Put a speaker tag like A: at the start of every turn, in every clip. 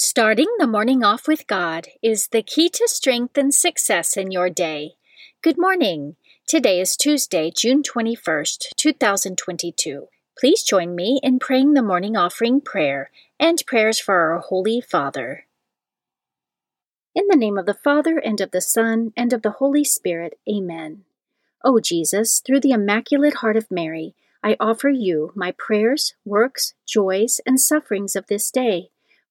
A: Starting the morning off with God is the key to strength and success in your day. Good morning. Today is Tuesday, June 21st, 2022. Please join me in praying the morning offering prayer and prayers for our Holy Father. In the name of the Father, and of the Son, and of the Holy Spirit, Amen. O Jesus, through the Immaculate Heart of Mary, I offer you my prayers, works, joys, and sufferings of this day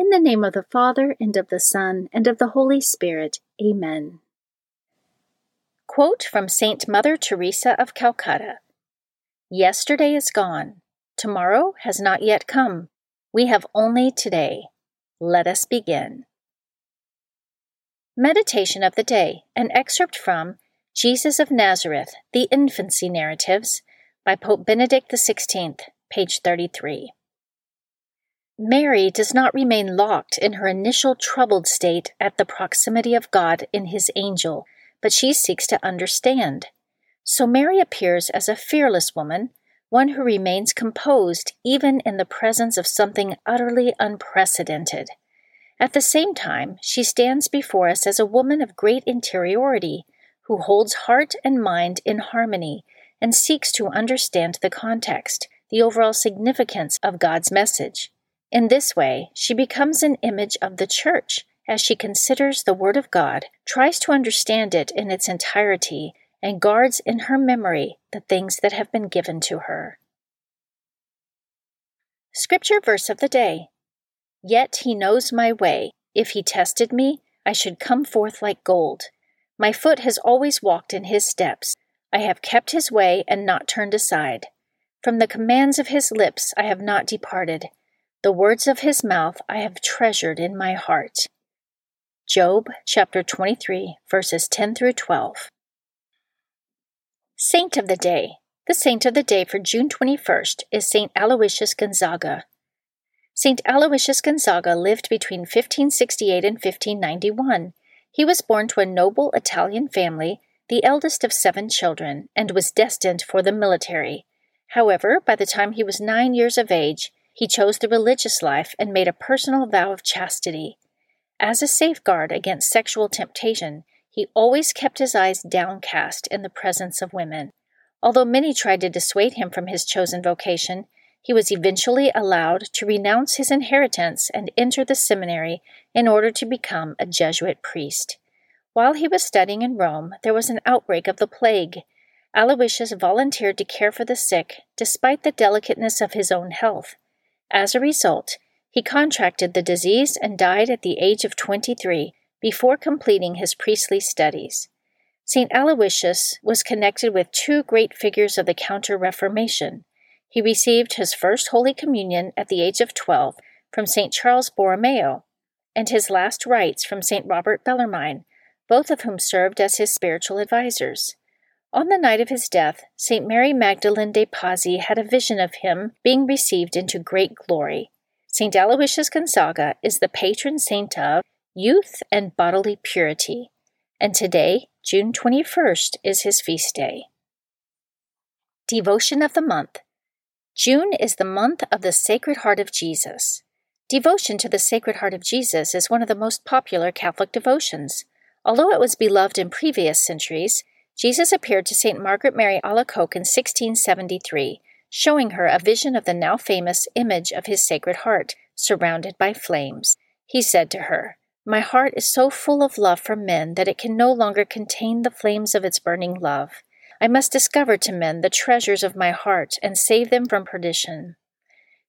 A: In the name of the Father, and of the Son, and of the Holy Spirit. Amen. Quote from Saint Mother Teresa of Calcutta Yesterday is gone. Tomorrow has not yet come. We have only today. Let us begin. Meditation of the Day, an excerpt from Jesus of Nazareth, The Infancy Narratives, by Pope Benedict XVI, page 33. Mary does not remain locked in her initial troubled state at the proximity of God in his angel, but she seeks to understand. So Mary appears as a fearless woman, one who remains composed even in the presence of something utterly unprecedented. At the same time, she stands before us as a woman of great interiority, who holds heart and mind in harmony and seeks to understand the context, the overall significance of God's message. In this way, she becomes an image of the Church as she considers the Word of God, tries to understand it in its entirety, and guards in her memory the things that have been given to her. Scripture verse of the day Yet he knows my way. If he tested me, I should come forth like gold. My foot has always walked in his steps. I have kept his way and not turned aside. From the commands of his lips I have not departed. The words of his mouth I have treasured in my heart. Job chapter 23, verses 10 through 12. Saint of the Day. The saint of the day for June 21st is Saint Aloysius Gonzaga. Saint Aloysius Gonzaga lived between 1568 and 1591. He was born to a noble Italian family, the eldest of seven children, and was destined for the military. However, by the time he was nine years of age, he chose the religious life and made a personal vow of chastity. As a safeguard against sexual temptation, he always kept his eyes downcast in the presence of women. Although many tried to dissuade him from his chosen vocation, he was eventually allowed to renounce his inheritance and enter the seminary in order to become a Jesuit priest. While he was studying in Rome, there was an outbreak of the plague. Aloysius volunteered to care for the sick, despite the delicateness of his own health. As a result, he contracted the disease and died at the age of 23 before completing his priestly studies. St. Aloysius was connected with two great figures of the Counter Reformation. He received his first Holy Communion at the age of 12 from St. Charles Borromeo, and his last rites from St. Robert Bellarmine, both of whom served as his spiritual advisers. On the night of his death, St. Mary Magdalene de Pazzi had a vision of him being received into great glory. St. Aloysius Gonzaga is the patron saint of youth and bodily purity. and today, June 21st, is his feast day. Devotion of the Month June is the month of the Sacred Heart of Jesus. Devotion to the Sacred Heart of Jesus is one of the most popular Catholic devotions. Although it was beloved in previous centuries, Jesus appeared to St. Margaret Mary Alacoque in 1673, showing her a vision of the now famous image of his Sacred Heart, surrounded by flames. He said to her, My heart is so full of love for men that it can no longer contain the flames of its burning love. I must discover to men the treasures of my heart and save them from perdition.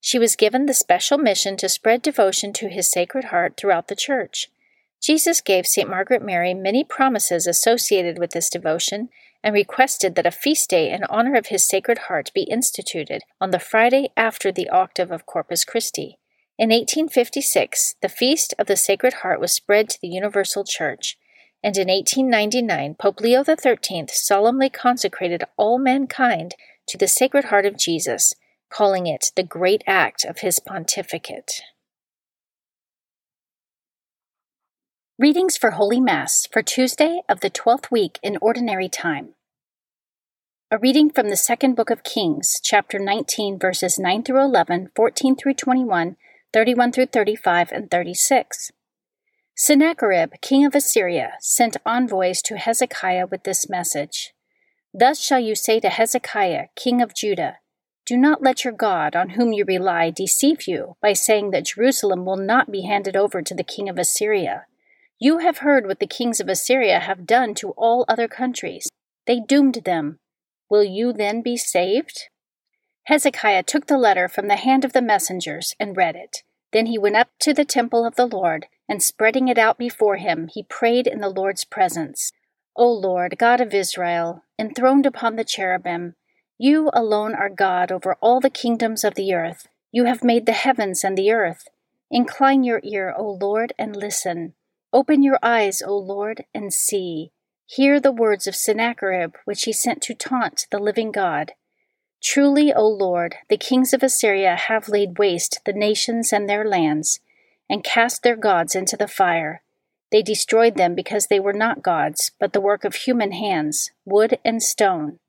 A: She was given the special mission to spread devotion to his Sacred Heart throughout the Church. Jesus gave St. Margaret Mary many promises associated with this devotion and requested that a feast day in honor of his Sacred Heart be instituted on the Friday after the octave of Corpus Christi. In 1856, the feast of the Sacred Heart was spread to the Universal Church, and in 1899, Pope Leo XIII solemnly consecrated all mankind to the Sacred Heart of Jesus, calling it the great act of his pontificate. Readings for Holy Mass for Tuesday of the 12th week in Ordinary Time. A reading from the second book of Kings, chapter 19, verses 9 through 11, 14 through 21, 31 through 35, and 36. Sennacherib, king of Assyria, sent envoys to Hezekiah with this message Thus shall you say to Hezekiah, king of Judah, Do not let your God, on whom you rely, deceive you by saying that Jerusalem will not be handed over to the king of Assyria you have heard what the kings of Assyria have done to all other countries. They doomed them. Will you then be saved? Hezekiah took the letter from the hand of the messengers and read it. Then he went up to the temple of the Lord, and spreading it out before him, he prayed in the Lord's presence. O Lord, God of Israel, enthroned upon the cherubim, you alone are God over all the kingdoms of the earth. You have made the heavens and the earth. Incline your ear, O Lord, and listen. Open your eyes, O Lord, and see. Hear the words of Sennacherib, which he sent to taunt the living God. Truly, O Lord, the kings of Assyria have laid waste the nations and their lands, and cast their gods into the fire. They destroyed them because they were not gods, but the work of human hands, wood and stone.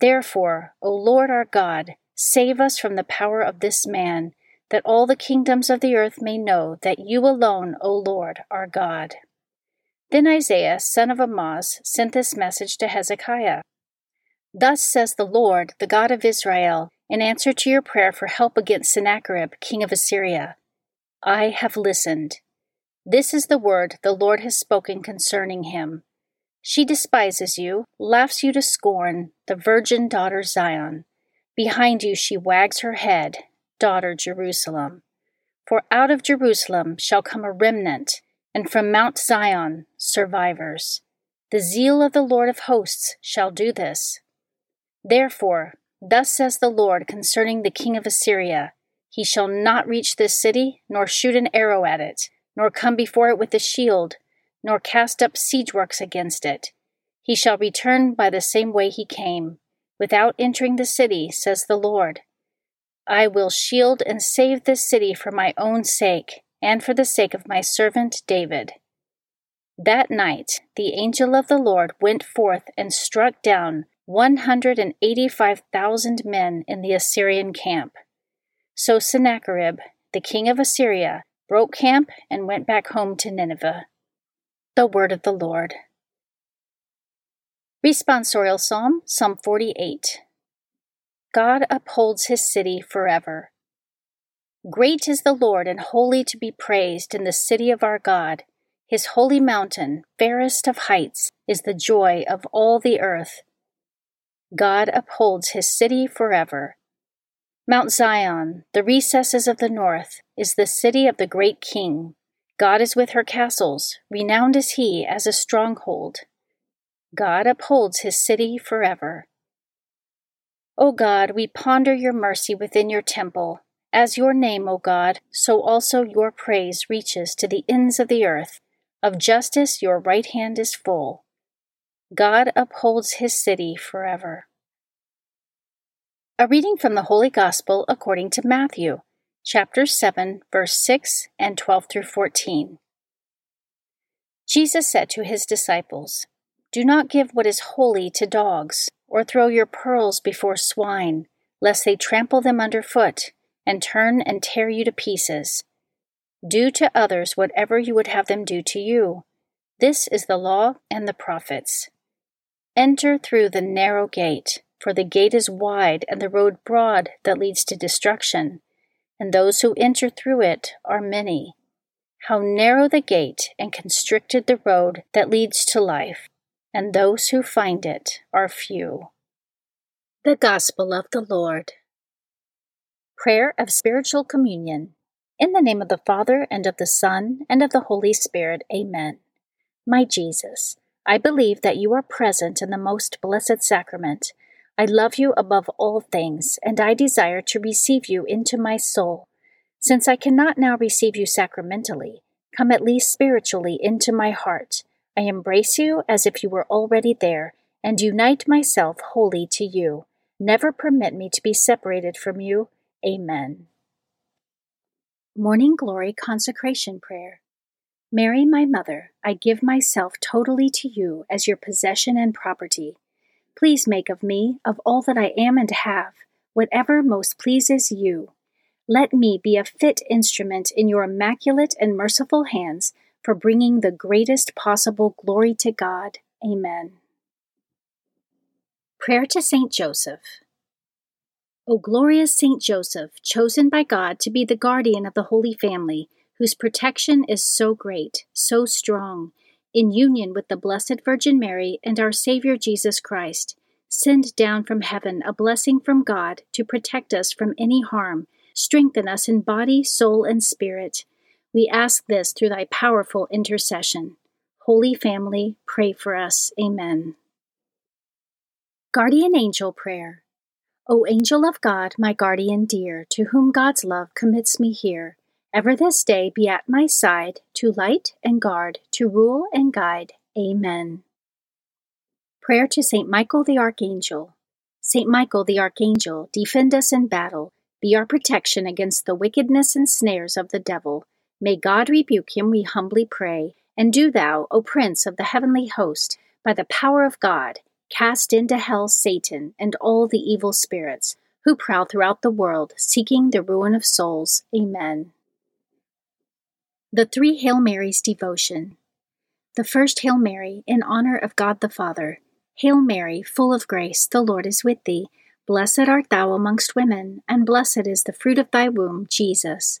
A: Therefore, O Lord our God, save us from the power of this man that all the kingdoms of the earth may know that you alone, O Lord, are God. Then Isaiah, son of Amoz, sent this message to Hezekiah Thus says the Lord, the God of Israel, in answer to your prayer for help against Sennacherib, king of Assyria I have listened. This is the word the Lord has spoken concerning him. She despises you, laughs you to scorn, the virgin daughter Zion. Behind you she wags her head, daughter Jerusalem. For out of Jerusalem shall come a remnant, and from Mount Zion survivors. The zeal of the Lord of hosts shall do this. Therefore, thus says the Lord concerning the king of Assyria He shall not reach this city, nor shoot an arrow at it, nor come before it with a shield, nor cast up siege works against it. He shall return by the same way he came, without entering the city, says the Lord. I will shield and save this city for my own sake and for the sake of my servant David. That night the angel of the Lord went forth and struck down 185,000 men in the Assyrian camp. So Sennacherib, the king of Assyria, broke camp and went back home to Nineveh. The word of the Lord. Responsorial Psalm, Psalm 48. God upholds his city forever. Great is the Lord and holy to be praised in the city of our God. His holy mountain, fairest of heights, is the joy of all the earth. God upholds his city forever. Mount Zion, the recesses of the north, is the city of the great king. God is with her castles, renowned is he as a stronghold. God upholds his city forever. O God, we ponder your mercy within your temple. As your name, O God, so also your praise reaches to the ends of the earth. Of justice your right hand is full. God upholds his city forever. A reading from the Holy Gospel according to Matthew, chapter 7, verse 6 and 12 through 14. Jesus said to his disciples, Do not give what is holy to dogs, or throw your pearls before swine, lest they trample them underfoot and turn and tear you to pieces. Do to others whatever you would have them do to you. This is the law and the prophets. Enter through the narrow gate, for the gate is wide and the road broad that leads to destruction, and those who enter through it are many. How narrow the gate and constricted the road that leads to life, and those who find it are few. The Gospel of the Lord. Prayer of Spiritual Communion. In the name of the Father, and of the Son, and of the Holy Spirit, Amen. My Jesus, I believe that you are present in the most blessed sacrament. I love you above all things, and I desire to receive you into my soul. Since I cannot now receive you sacramentally, come at least spiritually into my heart. I embrace you as if you were already there, and unite myself wholly to you. Never permit me to be separated from you. Amen. Morning Glory Consecration Prayer. Mary, my mother, I give myself totally to you as your possession and property. Please make of me, of all that I am and have, whatever most pleases you. Let me be a fit instrument in your immaculate and merciful hands for bringing the greatest possible glory to God. Amen. Prayer to Saint Joseph. O glorious Saint Joseph, chosen by God to be the guardian of the Holy Family, whose protection is so great, so strong, in union with the Blessed Virgin Mary and our Savior Jesus Christ, send down from heaven a blessing from God to protect us from any harm, strengthen us in body, soul, and spirit. We ask this through thy powerful intercession. Holy Family, pray for us. Amen. Guardian Angel Prayer. O angel of God, my guardian dear, to whom God's love commits me here, ever this day be at my side, to light and guard, to rule and guide. Amen. Prayer to Saint Michael the Archangel. Saint Michael the Archangel, defend us in battle, be our protection against the wickedness and snares of the devil. May God rebuke him, we humbly pray. And do thou, O Prince of the heavenly host, by the power of God, cast into hell Satan and all the evil spirits who prowl throughout the world, seeking the ruin of souls. Amen. The Three Hail Marys Devotion. The first Hail Mary, in honor of God the Father. Hail Mary, full of grace, the Lord is with thee. Blessed art thou amongst women, and blessed is the fruit of thy womb, Jesus.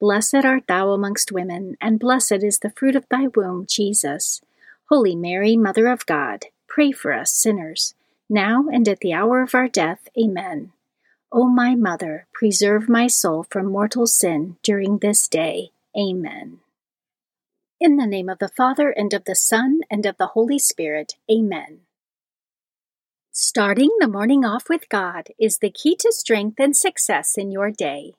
A: Blessed art thou amongst women, and blessed is the fruit of thy womb, Jesus. Holy Mary, Mother of God, pray for us sinners, now and at the hour of our death. Amen. O my Mother, preserve my soul from mortal sin during this day. Amen. In the name of the Father, and of the Son, and of the Holy Spirit. Amen. Starting the morning off with God is the key to strength and success in your day.